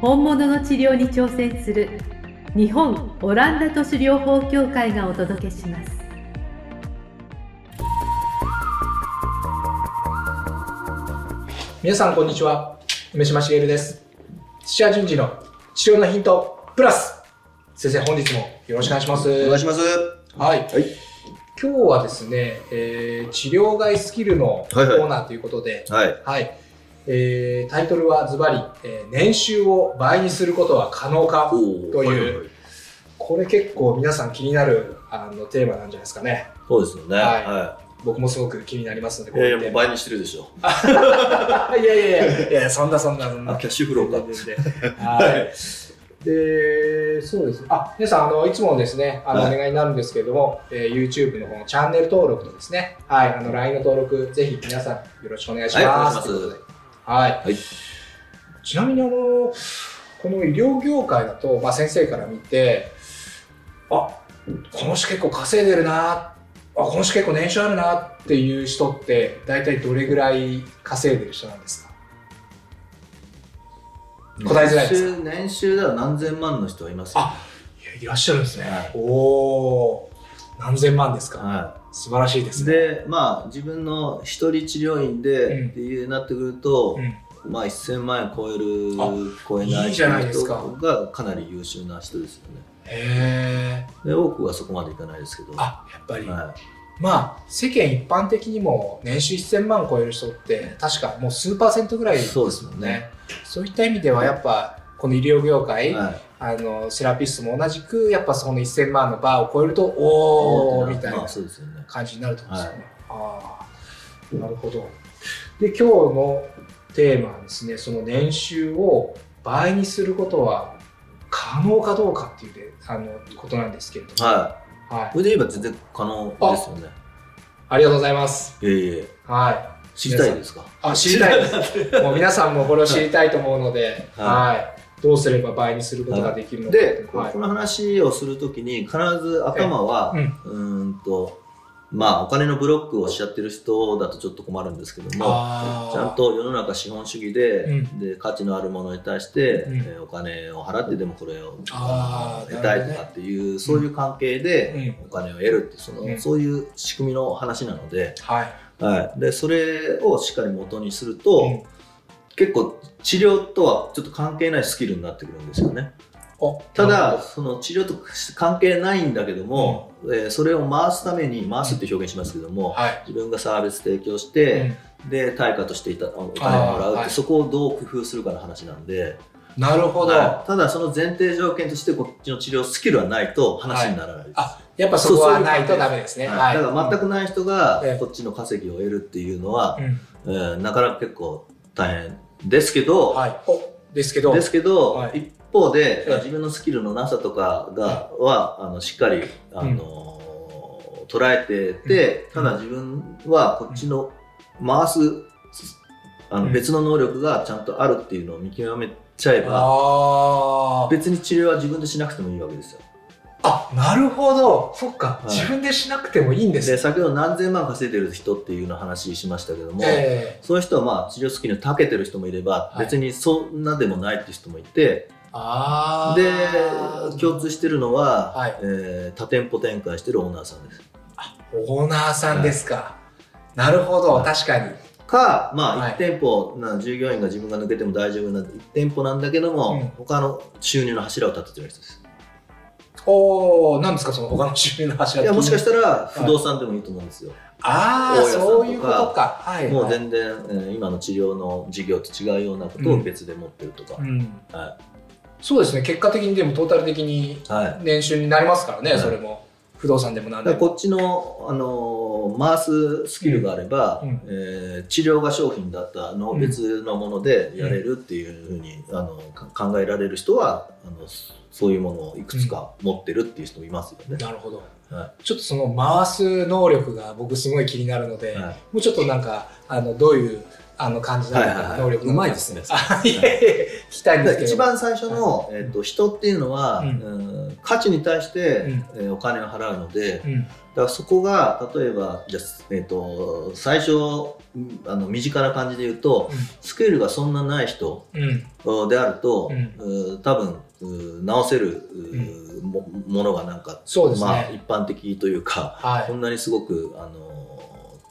本物の治療に挑戦する日本オランダ都市療法協会がお届けします。皆さんこんにちは。梅島茂です。土屋順次の治療のヒントプラス。先生本日もよろしくお願いします。お願いします。はい、はい。今日はですね、えー治療外スキルのコはいはい。ーナーということで、はい。はいえータイトルはズバリ、えー年収を倍にすることは可能かおというこれ結構皆さん気になるあのテーマなんじゃないですかねそうですよね。はいは僕もすごく気になりますのでこい。いやいや、倍にしてるでしょ。いやいやいやいやそんなそんなそんなあ、キャッシュフローか。はい。で、そうですね。あ、皆さん、あの、いつもですね、あの、はいお願いになるんですけれども、えー YouTube の方のチャンネル登録とですね、はい、あの、LINE の登録、ぜひ皆さん、よろしくお願いします。はいお願いしますはい。はいちなみに、あの、この医療業界だと、まあ、先生から見て、あ、この人結構稼いでるな、あ、この人結構年収あるなっていう人って、大体どれぐらい稼いでる人なんですか？答えづらいです年収、では何千万の人はいますよ。あいやいらっしゃるんですね。はいおおー、何千万ですか？は素晴らしいでい。すね。で、まあ、自分の一人治療院うんでっていうなってくるとう、ん、まあ、1000万円超えるあ、超えないいいじゃないです人かがかなり優秀な人ですよね。へえ。で、多くはそこまでいかないですけど。あ、やっぱり。はまあ、世間一般的にも年収1000万超える人って、確かもう数パーセントぐらいい。そうですもんね。そういった意味では、やっぱ、この医療業界、はい。あの、セラピストも同じく、やっぱその1000万のバーを超えると、おー、みたいまあ、な。感じになるってことですよね。ああ、なるほど。で、今日のテーマはですね、その年収を倍にすることは可能かどうかっていうであのことなんですけれども、はい。はいこれで言えば全然可能ですよね。ありがとうございます。いえいえ。はい。知りたいですか？あ、知りたいです。もう皆さんもこれを知りたいと思うので、ははい。どうすれば倍にすることができるのか。で、はい。この話をするときに必ず頭は、うん。うーんと、まあお金のブロックをしちゃってる人だとちょっと困るんですけども、ちゃんと世の中資本主義で,、うん。で価値のあるものに対して、うん。えーお金を払ってでもこれを得たいとかっていう、そういう関係でうん。お金を得るっていうその、うん。そういう仕組みの話なので,、はい。はい、でそれをしっかり元にすると、うん結構治療とはちょっと関係ないスキルになってくるんですよね。おただその治療と関係ないんだけども、えーそれを回すために回すって表現しますけども、どはい。自分がサービス提供しうて、ん。で対価としていたお金をもらうって、はいそこをどう工夫するかの話なんで、なるほど。はい。ただその前提条件としてこっちの治療スキルはないと話にならないです、あやっぱそこはないとダメですね。はい。だから全くない人がええこっちの稼ぎを得るっていうのはう、ん。えーなかなか結構大変ですけど、はい。おですけど。ですけど、はい。一方で、ええ。自分のスキルのなさとかが、はあのしっかりあの、捉えてて、うん。ただ自分はこっちの回すあのうん。別の能力がちゃんとあるっていうのを見極めちゃえば、別に治療は自分でしなくてもいいわけですよ。あ、なるほど。そっか、い自分でしなくてもいいんですでね。先ほど何千万稼いでる人っていうの話しましたけども、ええそういう人はまあ治療スキルに長けてる人もいれば、はい別にそんなでもないって人もいて、あでー共通してるのは、はいえー多店舗展開してるオーナーさんです。オーナーさんですか。なるほど、はい確かに。か、まあ、はい1店舗な従業員が自分が抜けても大丈夫な1店舗なんだけども、うん他の収入の柱を立ててる人です。おお、なんですか、その他の収入の柱いやもしかしたら。ら不動産でもいいと思うんですよ。ああ、そういうことか。はい。もうはい全然、えー今の治療の事業と違うようなことを別で持ってるとか。うん。はそうですね、結果的にでもトータル的に。年収になりますからね、はいそれも。不動産でも何でも。こっちの、あのー回すスキルがあれば、うんうんえー治療が商品だったのを別のものでやれるっていうふうに、あのか考えられる人はあのそういうものをいくつか持ってるっていう人もいますよね。なるほど。はちょっとその回す能力が僕すごい気になるので、はいもうちょっとなんか、あの、どういう、あの感じなの能力うまいですね。あ、いえいえ、聞きたいんですけど。一番最初の、えっと人っていうのは、うん。うん価値に対して、うん。えーお金を払うので、うん。だからそこが例えばじゃあ、えっと最初うんあの身近な感じで言うと、スケールがそんなない人うん。であると、うん。う多分う直せるうもものがなんか、そうですね。まあ、一般的というか、はい。こんなにすごくあの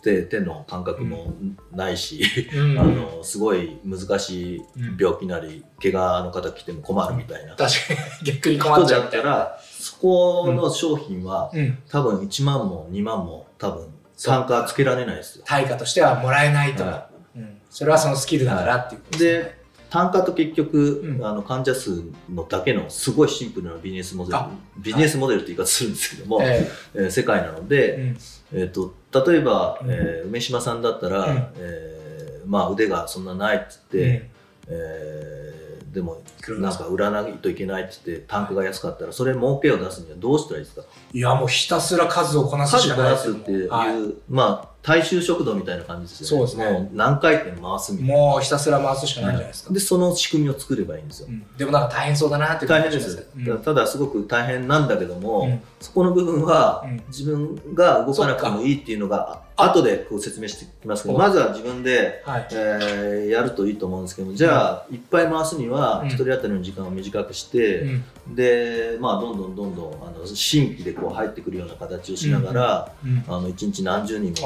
手手の感覚もないし、うん。あのすごい難しい病気なり、怪我の方来ても困るみたいな。確かに、逆に困っっちゃうみたらそこの商品は、うん。多分1万も2万も多分単価つけられないですよ。対価としてはもらえないと。はうん。それはそのスキルだからっていうことですね。で単価と結局、うん。あの患者数のだけのすごいシンプルなビジネスモデル。あビジネスモデルって言い方するんですけども、ええー世界なのえで、うん。えー、と例えば、うん。えー梅島さんだったら、うん。えーまあ、腕がそんなないって言って、えーでもなんか売らないといけないって言って単価が安かったらそれ儲けを出すにはどうしたらいいですか？いや、もうひたすら数をこなすし数こかないですよなすっていう、はい。まあ大衆食堂みたいな感じですよね。そうですね。もう何回転回すみたいな。もうひたすら回すしかないじゃないですか。でその仕組みを作ればいいんですよ、うん。でもなんか大変そうだなっていう大変です、ますただすごく大変なんだけども、うん。そこの部分はうん。自分が動かなくてもいいっていうのがあ後でこう説明してきますけどう。んまずは自分で、はい。えーやるといいと思うんですけどじゃあ、いっぱい回すにはうん。一人当たりの時間を短くして、うん。でまあどんどんどんどんあの新規でこう入ってくるような形をしながら、うん。あの1日何十人も見る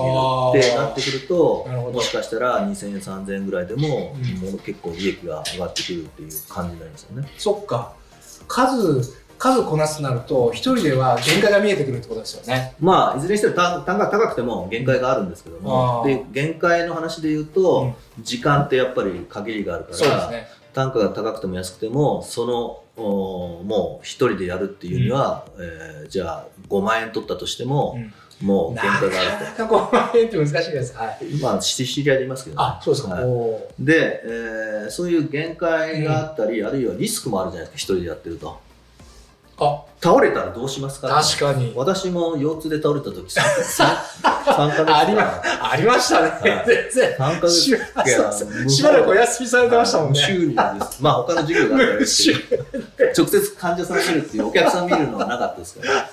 ってなってくるともしかしたら2000円3000円ぐらいでも,、うんもう結構利益が上がってくるっていう感じになりますよね。そっか。数、数こなすとなると、一人では限界が見えてくるってことですよね。まあ、いずれにしても単単価高くても限界があるんですけどもで限界の話で言うと、時間ってやっぱり限りがあるから、ね。単価が高くても安くてもそのおもう一人でやるっていうには、えーじゃあ5万円取ったとしても、もうな限界があるかなか5万円って難しいです。はい。とまあ知知り合いでいますけどね、あ、そうですか。はいで、えーそういう限界があったり、あるいはリスクもあるじゃないですか一人でやってるとあ、倒れたらどうしますか？確かに。私も腰痛で倒れた時 3, 3, ヶ月ありまありましたね。はい全然。3ヶ月ししばらくお休みされてましたもんね。無収入です。まあ他の授業があったり直接患者さん見るっていうお客さん見るのはなかったですから。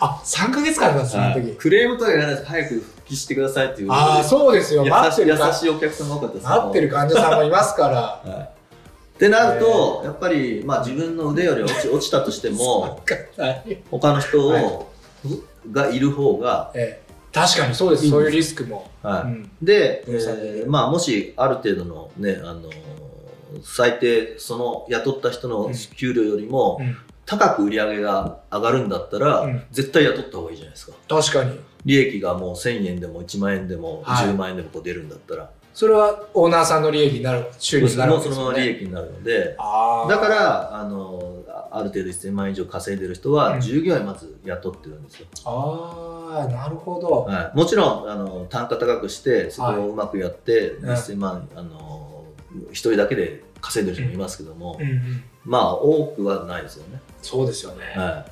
あ、3ヶ月間だった、その時。クレームとかやらないと早く復帰してくださいっていう。ああ、そうですよ。優しい優しいお客さんが多かったです待ってる患者さんもいますから。はい。ってなると、やっぱり、まあ、自分の腕より落ち 落ちたとしても、はい。他の人を、はがいる方が、ええ。確かにそうです。そういうリスクも。はい。うん。で、えー。まあ、もしある程度のね、あの最低その雇った人の給料よりもうん高く売り上げが上がるんだったら、うん。絶対雇った方がいいじゃないですか。確かに。利益がもう1000円でも1万円でもはい。10万円でもこう出るんだったら、それはオーナーさんの利益になる、収入になるわけですよね。のまま利益になるので。だからあのある程度1000万円以上稼いでる人はうん。従業員まず雇ってるんですよ、ああ、なるほど。はい、もちろんあの単価高くしてそこをうまくやって、うん。1000万あの一人だけで稼いでる人もいますけども、うんうんまあ多くはないですよね。そうですよね。は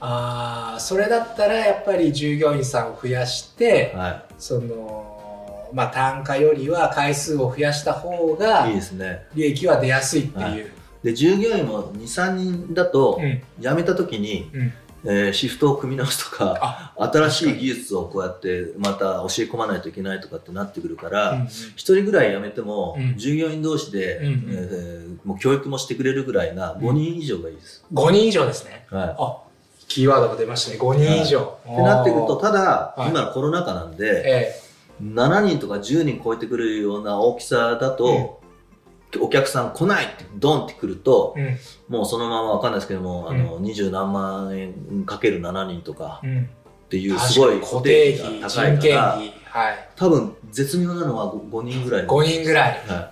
ああ、それだったらやっぱり従業員さんを増やしてい。、はその、まあ単価よりは回数を増やした方い。がいいですね。利益は出やすいっていう。で、従業員も2、3人だと、うん辞めた時に、うんえーシフトを組み直すとか、あ、新しい技術をこうやってまた教え込まないといけないとかってなってくるから、うんうん一人ぐらい辞めても、うん従業員同士で、うんうんえーもう教育もしてくれるぐらいな5人以上がいいです。5人以上ですね。はい。あ、キーワードが出ましたね。5人以上。ってなってくると、あただ、はい今のコロナ禍なんー、で、え7人とか10人超えてくるような大きさだと、お客さん来ないってドンってくると、えもうそのままわかんないですけども、あの、二十何万円かける7人とかうん。うん。っていうすごい固定費、が人高いから。はい。多分絶妙なのは 5, 人ぐらい。5人ぐらい。はい。あ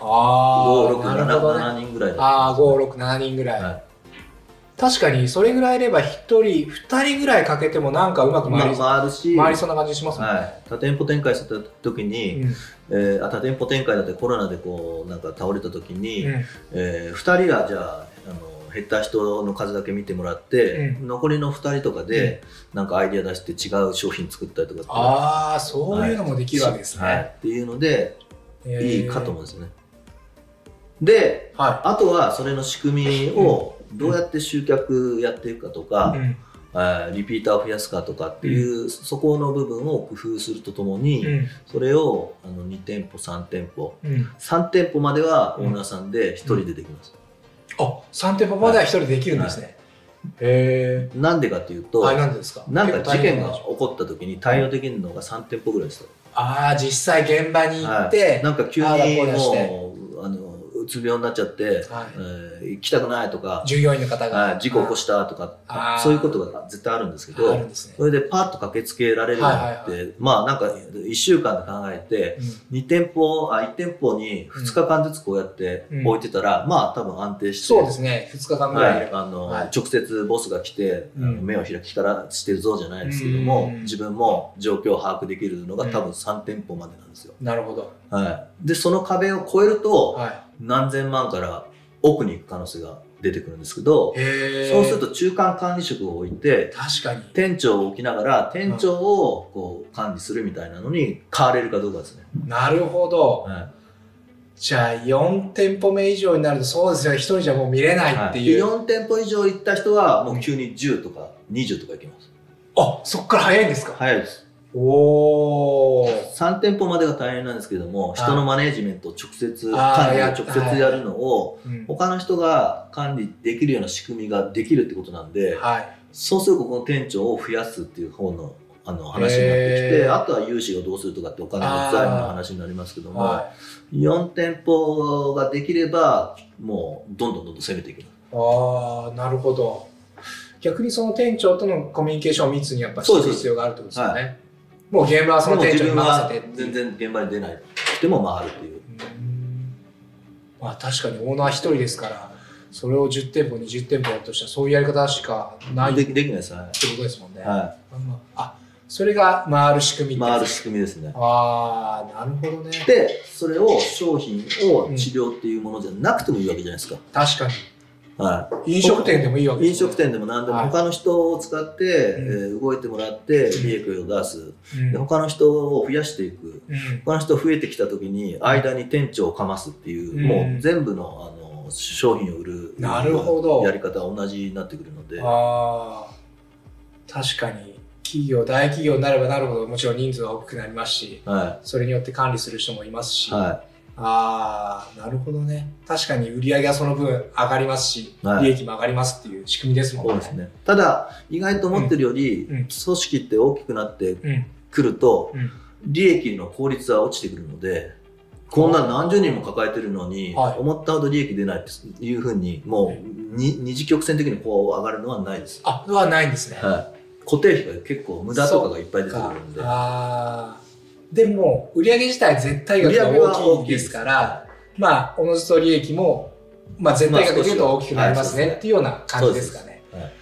あ、5、6、なるほどね。7人ぐらいだああ、5、6、7人ぐらい。はい確かにそれぐらいいれば1人2人ぐらいかけてもなんかうまく回り,、まあ、回るし、回りそうな感じしますね、はい、多店舗展開した時に、うん。えーあ多店舗展開だってコロナでこうなんか倒れた時に、うん。え2人がじゃああの減った人の数だけ見てもらって、う残りの2人とかで、なんかアイディア出して違う商品作ったりとかああそういうのもできるわけですね、はい。っていうのでえー。いいかと思うんですよね。ではあとはそれの仕組みをどうやって集客やっていくかとか、い、うん。リピーターを増やすかとかっていう、そこの部分を工夫するとともに、うん。それをあの2店舗3店舗。うん、3店舗まではオーナーさんで1人でできます、あ3店舗までは1人でできるんですね、へなんでかっていうと、えあれなんでですか？なんか事件が起こった時に対応できるのが3店舗ぐらいですよ、ああ実際現場に行って、なんか急にもうあのうつ病になっちゃって、はい。えー行きたくないとか、従業員の方が。はい事故起こしたとかそういうことが絶対あるんですけあどね。それでパッと駆けつけられるようになって、はいはいまあなんか1週間で考えてうん。2店舗あ1店舗に2日間ずつこうやってうん。置いてたら、まあ多分安定してそうですね。2日間ぐらいいはい、あのはい。直接ボスが来て、うん。目を開きからしてるぞじゃないですけども、うん。自分も状況を把握できるのがうん多分3店舗までなんですよ。なるほど、はい、でその壁を越えるとは何千万から奥に行く可能性が出てくるんですけどそうすると中間管理職を置いて確かに。店長を置きながら店長をこう管理するみたいなのに変われるかどうかですね。なるほど。はい。じゃあ4店舗目以上になるとそうですよ。ね1人じゃもう見れないっていう、4店舗以上行った人はもう急に10とか20とか行きます。あそっから早いんですか？早いです。おお3店舗までが大変なんですけども、人のマネージメントを直接、管理をや直接やるのを、うん。他の人が管理できるような仕組みができるってことなんで、はい。そうするとこの店長を増やすっていう方のあの話になってきて、あとは融資をどうするとかってお金の財務の話になりますけども、は4店舗ができれば、もうどんどんどんどん攻めていきます。いああなるほど。逆にその店長とのコミュニケーションを密にやっぱしていく必要があるってことですよねもう現場はその店長に任せてっていう全然現場に出ないくても回るっていう。うんまあ確かにオーナー一人ですからそれを10店舗20店舗やるとしたらそういうやり方しかないってできできないです。はことですもんね、い。はあそれが回る仕組み回る仕組みですね。ああなるほどねで、それを商品を治療っていうものじゃなくてもいいわけじゃないですか。確かはに飲食店でもいいわけい。ですね。飲食店でも何でもはい。他の人を使って、うん。えー動いてもらってうん。利益を出す。うん。で他の人を増やしていく。うん。他の人増えてきた時に間に店長をかますっていう、うん。もう全部のあの商品を売るなるほど。やり方は同じになってくるので。ああ確かに。企業大企業になればなるほどもちろん人数は大きくなりますしはそれによって管理する人もいますし、い。はああなるほどね。確かに売り上げはその分上がりますし、はい。利益も上がりますっていう仕組みですい。もんそうですね。ただ、意外と思ってるより、うん。うん。組織って大きくなってうん。くると、うん。利益の効率は落ちてくるので、こんな何十人も抱えてるのに、はい。思ったほど利益出ないっていうふうに、もうに二次曲線的にこう上がるのはないです。あはないんですね、はい。固定費が結構無駄とかがいっぱい出てくるんで。ああでも売り上げ自体絶対額が大きいですからまあおのずと利益も、まあ、絶対額で言うと大きくなりますね、っていうような感じですかね、はい。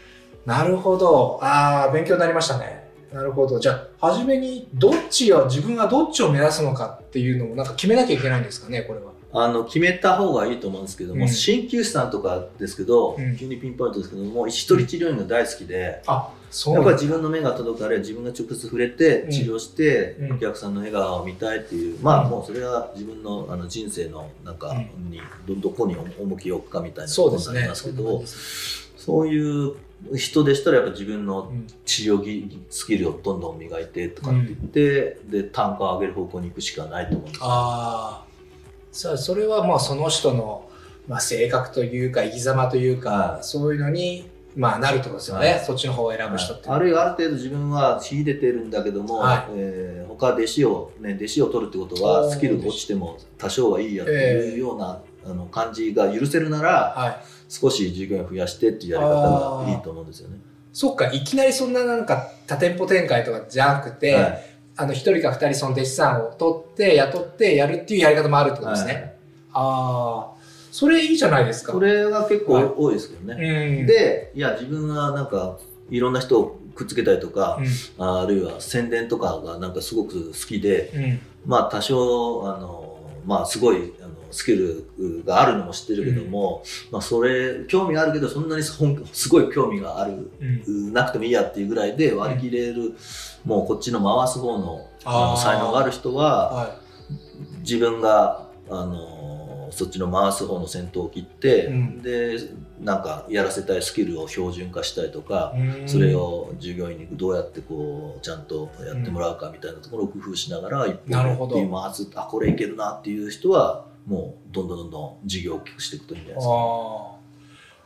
なるほど。ああ勉強になりましたね。なるほど。じゃあ初めにどっちを自分はどっちを目指すのかっていうのをなんか決めなきゃいけないんですかねこれはあの決めた方がいいと思うんですけども、うん。鍼灸師さんとかですけど、うん。急にピンポイントですけども一人治療院が大好きで、あそうやっぱり自分の目が届かれ自分が直接触れてうん。治療して、うん。お客さんの笑顔を見たいっていう、まあうん。もうそれは自分のあの人生のなんかうんにどどこに重きを置くかみたいなことになりますけどそういう人でしたらやっぱ自分のうん。治療技スキルをどんどん磨いてとかって言って、で単価を上げる方向に行くしかないと思うんですよ。ああさあそれはまあその人の、まあ、性格というか生き様というか、はい。そういうのに、まあ、なるってことですよね、はい。そっちの方を選ぶ人っては。あるいはある程度自分は秀でてるんだけども、はい。えー他弟子を、ね、弟子を取るってことはスキルが落ちても多少はいいやっていうような、あの感じが許せるならはい、少し従業員を増やしてっていうやり方がいいと思うんですよね。そっか。いきなりそんななんか多店舗展開とかじゃなくて、はいあの一人か二人その弟子さんを取って雇ってやるっていうやり方もあるってことですね、はい。ああそれいいじゃないですか。それが結構はい。多いですけどね。うん、で、いや、自分はなんか、いろんな人をくっつけたりとかう、ん、ああるいは宣伝とかがなんかすごく好きで、うん、まあ多少、あの、まあすごいあのスキルがあるのも知ってるけども、まあそれ、興味があるけど、そんなにすごい興味がある、うん。なくてもいいやっていうぐらいで割り切れる、もうこっちの回す方のああーの才能がある人は、は自分が、あのそっちの回す方の先頭を切って、うんでなんかやらせたいスキルを標準化したりとか、い。うんそれ。を従業員にどうやってこうちゃんとやってもらうかみたいなところを工夫しながら一なるほどっていう回すあこれいけるなっていう人はもうどんどんどんどん事業を大きくしていくといいんじゃないですか。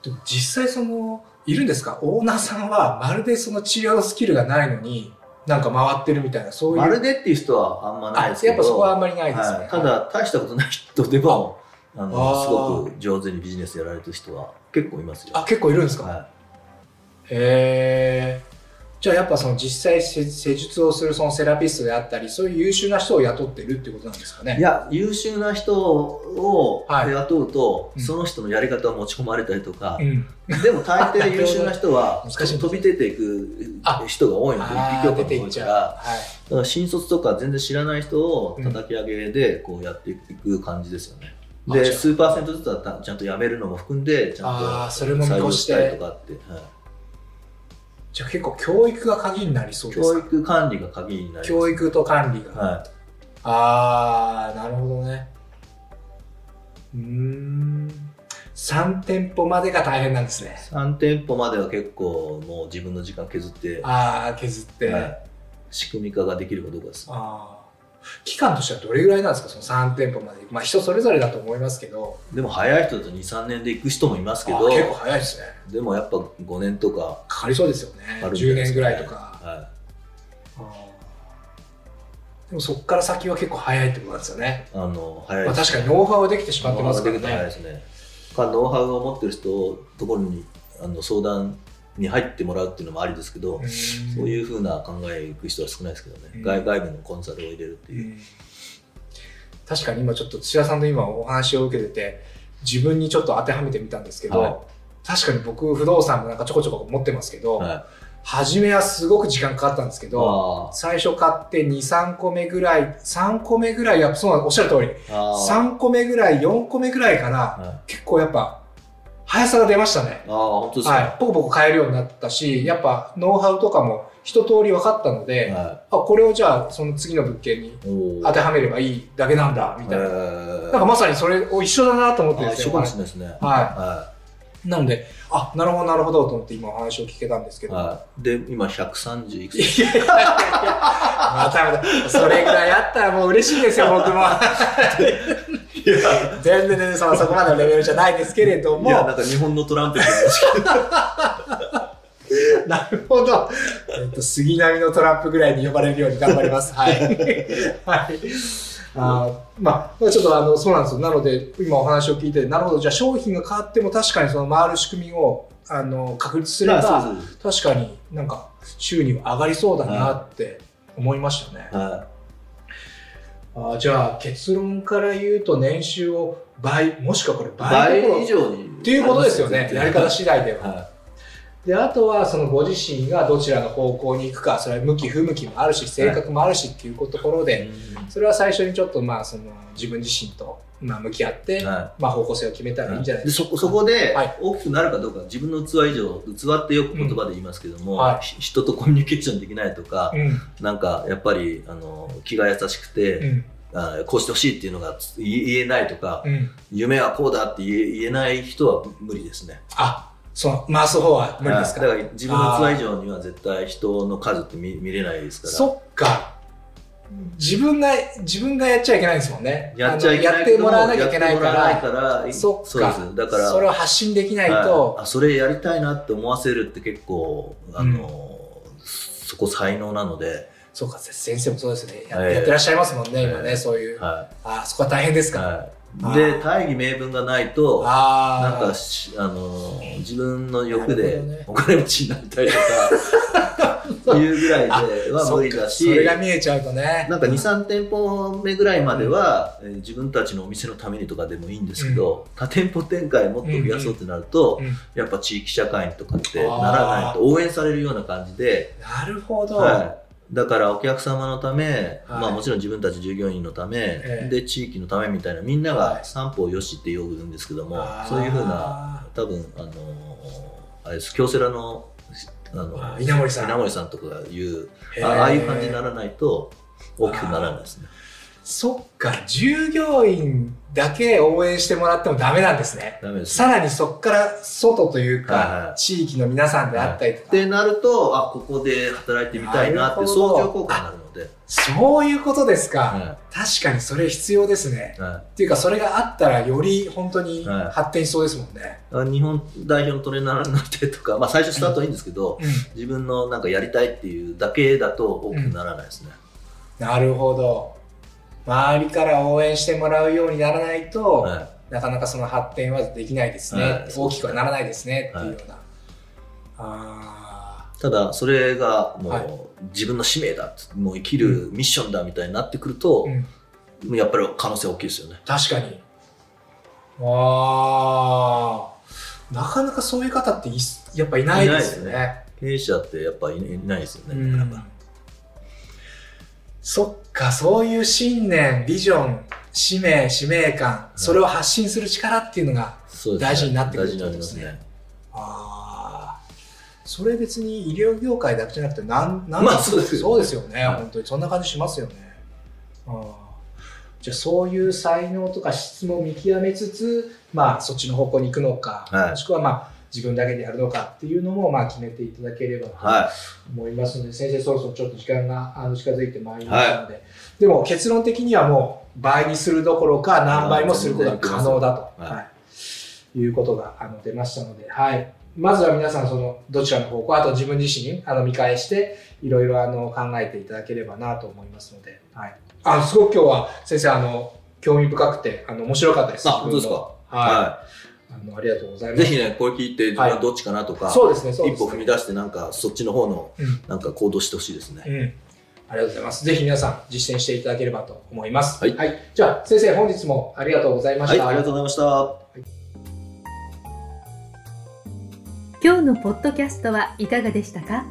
でも実際その、いるんですか？オーナーさんはまるでその治療のスキルがないのに、なんか回ってるみたいな、そういう。まるでっていう人はあんまないですけどあやっぱそこはあんまりないですね。はいただ大したことない人でもあのすごく上手にビジネスやられてる人は結構いますよ。あ、結構いるんですか、はへえ。じゃあやっぱその実際施施術をするそのセラピストであったり、そういう優秀な人を雇ってるっていうことなんですかね？い、いや優秀な人をはい雇うと、うんその人のやり方を持ち込まれたりとか、うん。でも大抵優秀な人は 難しい飛び出ていくあ人が多いので一匹出ていからはだから新卒とか全然知らない人を叩き上げでこうやっていく感じですよね。であじゃあ数パーセントずつはたちゃんと辞めるのも含んでちゃんと採用越したりとかって、はいい。じゃあ結構教育が鍵になりそうですか？教育管理が鍵になります。教育と管理が。はああ、なるほどね。うーん。3店舗までが大変なんですね。い、3店舗までは結構もう自分の時間削って、ああ、削って。はい仕組み化ができるかどうかです。ああ。期間としてはどれぐらいなんですか？その3店舗まで。まあ人それぞれだと思いますけど。でも早い人だと2、3年で行く人もいますけど、結構早いですね。でもやっぱ5年とかかかりそうですよね。10すかね年ぐらいとか。はあーでもそこから先は結構早いってことなんですよね。い、あの早いまあ確かにノウハウはできてしまってますからノウハウができて早いね。ですね。かノウハウを持ってる人をところにあの相談に入ってもらうっていうのもありですけど、そうういうふうな考えいく人は少ないですけどね、うん。外外部のコンサルを入れるっていう。ん。確かに今ちょっと土屋さんの今お話を受けてて、自分にちょっと当てはめてみたんですけど、はい。確かに僕不動産もなんかちょこちょこ持ってますけど、はい、初めはすごく時間かかったんですけど、あ最初買って2、3個目ぐらい、3個目ぐらい、やっぱそうおっしゃる通り、ーあー。3個目ぐらい、4個目ぐらいから、はい。結構やっぱ、速さが出ましたね。あー本当ですか、はい。ポコポコ買えるようになったし、やっぱノウハウとかも一通り分かったので、はあ、これをじゃあその次の物件に当てはめればいいだけなんだ、みたいな。えーなんかまさにそれを一緒だなと思ってですよ。あ一緒かもしれないですね。ははなので、あ、なるほど、なるほど、と思って今お話を聞けたんですけい。ど。はい。で、今130いくいつやいやいやいや、またまた、それぐらいあったらもう嬉しいですよ、僕も。全然全然そのそこまでのレベルじゃないですけれども、いや、なんか日本のトランペットのなるほど。えっと、杉並のトランプぐらいに呼ばれるように頑張ります。はい。はい。あーまあ、ちょっとあの、そうなんですよ。なので、今お話を聞いて、なるほど、じゃあ商品が変わっても確かにその回る仕組みを、あの、確立すれば、そう確かになんか収入上がりそうだなって思いましたね。はあーじゃあ結論から言うと年収を倍、もしくはこれい。倍倍以上に。っていうことですよね。やり方次第では。はで、あとはそのご自身がどちらの方向に行くか、それは向き不向きもあるし、性格もあるしっていうところい。で、それは最初にちょっとまあその自分自身とまあ向き合って、はまあ方向性を決めたらいいんじゃないでですか。そこそこではい大きくなるかどうか、自分の器以上、器ってよく言葉で言いますけども、うんはいひ人とコミュニケーションできないとか、うん。なんかやっぱりあの気が優しくて、うん。あこうしてほしいっていうのがつ言えないとか、うん。夢はこうだって言えない人は無理ですね。あ、その回す方は無理ですか？はいだから自分の器以上には絶対人の数って見見れないですから。そっか。自分が、自分がやっちゃいけないんですもんね。やっちゃいけあのやってもらわなきゃいけないからからそっかうです。だから、それを発信できないはいと、あそれやりたいなって思わせるって結構、あの、そこ才能なので、そうか、先生もそうですね。や,、はいやってらっしゃいますもんね、今ね、はいそういう。はあそこは大変ですい。か？はい、あで、大義名分がないと、ああ。なんかし、あの、自分の欲でお金持ちになりたいとか、いうぐらいでは無理だし。それが見えちゃうとね。なんか23店舗目ぐらいまでは、えー自分たちのお店のためにとかでもいいんですけど、多店舗展開もっと増やそうってなると、うんやっぱ地域社会にとかってならないと応援されるような感じで、なるほど、はい、だからお客様のため、はい。まあ、もちろん自分たち従業員のため、ええ。で地域のためみたいなみんなはい。が三方よしって呼ぶんですけども、あー。そういうふうな多分あのあれです。京セラのあのあ稲森さん稲森さんとかが言うああいう感じにならないと大きくならないですね。そっか従業員だけ応援してもらってもダメなんですね。ダメですさらにそこから外というか、はいはい。地域の皆さんであったりとか、ってなるとあここで働いてみたいなって相乗効果になるので、そういうことですか、は確かにそれ必要ですね。い。はっていうかそれがあったらより本当にはい。発展しそうですもんね、い、日本代表のトレーナーになってとか、まあ、最初スタートはいいんですけど、うん。自分のなんかやりたいっていうだけだと大きくならないですね。なるほど周りから応援してもらうようにならないと、はい。なかなかその発展はできないですね、はい。大きくはならないですね、はいっていうような。あただそれがもう、はい。自分の使命だもう生きるミッションだみたいになってくるとー、、うん。やっぱり可能性大きいですよね。確かに。あー。なかなかそういう方っていやっぱいないですよね。経営者ってやっぱいいないですよね。うんなか。なかそっかそういう信念ビジョン使命使命感、い。それを発信する力っていうのが大事になってくる大事になりますってことですね。ああそれ別に医療業界だけじゃなくてなんなんまあそうですよそうですよね、はい本当にそんな感じしますよね。あー。じゃあそういう才能とか質も見極めつつまあそっちの方向に行くのか、はい。もしくはまあ自分だけでやるのかっていうのもまあ決めていただければとは思いますので、先生そろそろちょっと時間があの近づいてまいりましたので、でも結論的にはもう倍にするどころか何倍もすることが可能だと、はい。はい、いうことがあの出ましたので、はい、まずは皆さんそのどちらの方向あと自分自身あの見返していろいろあの考えていただければなと思いますので、はい、あのすごく今日は先生あの興味深くてあの面白かったです。あ本当ですか？はい、はあのありがとうございい。ます。ぜひね、これ聞いて自分はどっちかなとか、そうですね、そうですね。一歩踏み出してなんかそっちの方のうんなんか行動してほしいですね。うん。ありがとうございます。ぜひ皆さん実践していただければと思います。はいじゃあ、先生、本日もありがとうございまはい、した。ありがとうございました。今日のポッドキャストはいかがでしたか？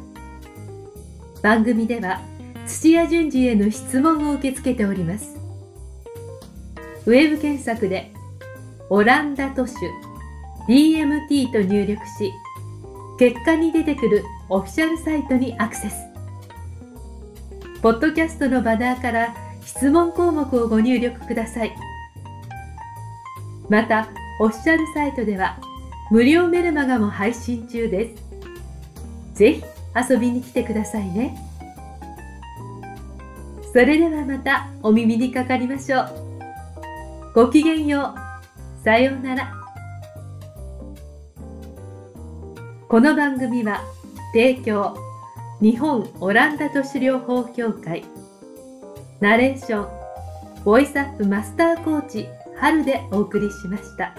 番組では土屋順次への質問を受け付けておりますウェブ検索で「オランダ都市 DMT」と入力し結果に出てくるオフィシャルサイトにアクセスポッドキャストのバナーから質問項目をご入力くださいまたオフィシャルサイトでは無料メルマガも配信中です。ぜひ遊びに来てくださいね。それではまたお耳にかかりましょう。ごきげんよう。さようなら。この番組は提供日本オランダ都市療法協会ナレーションボイスアップマスターコーチ春でお送りしました。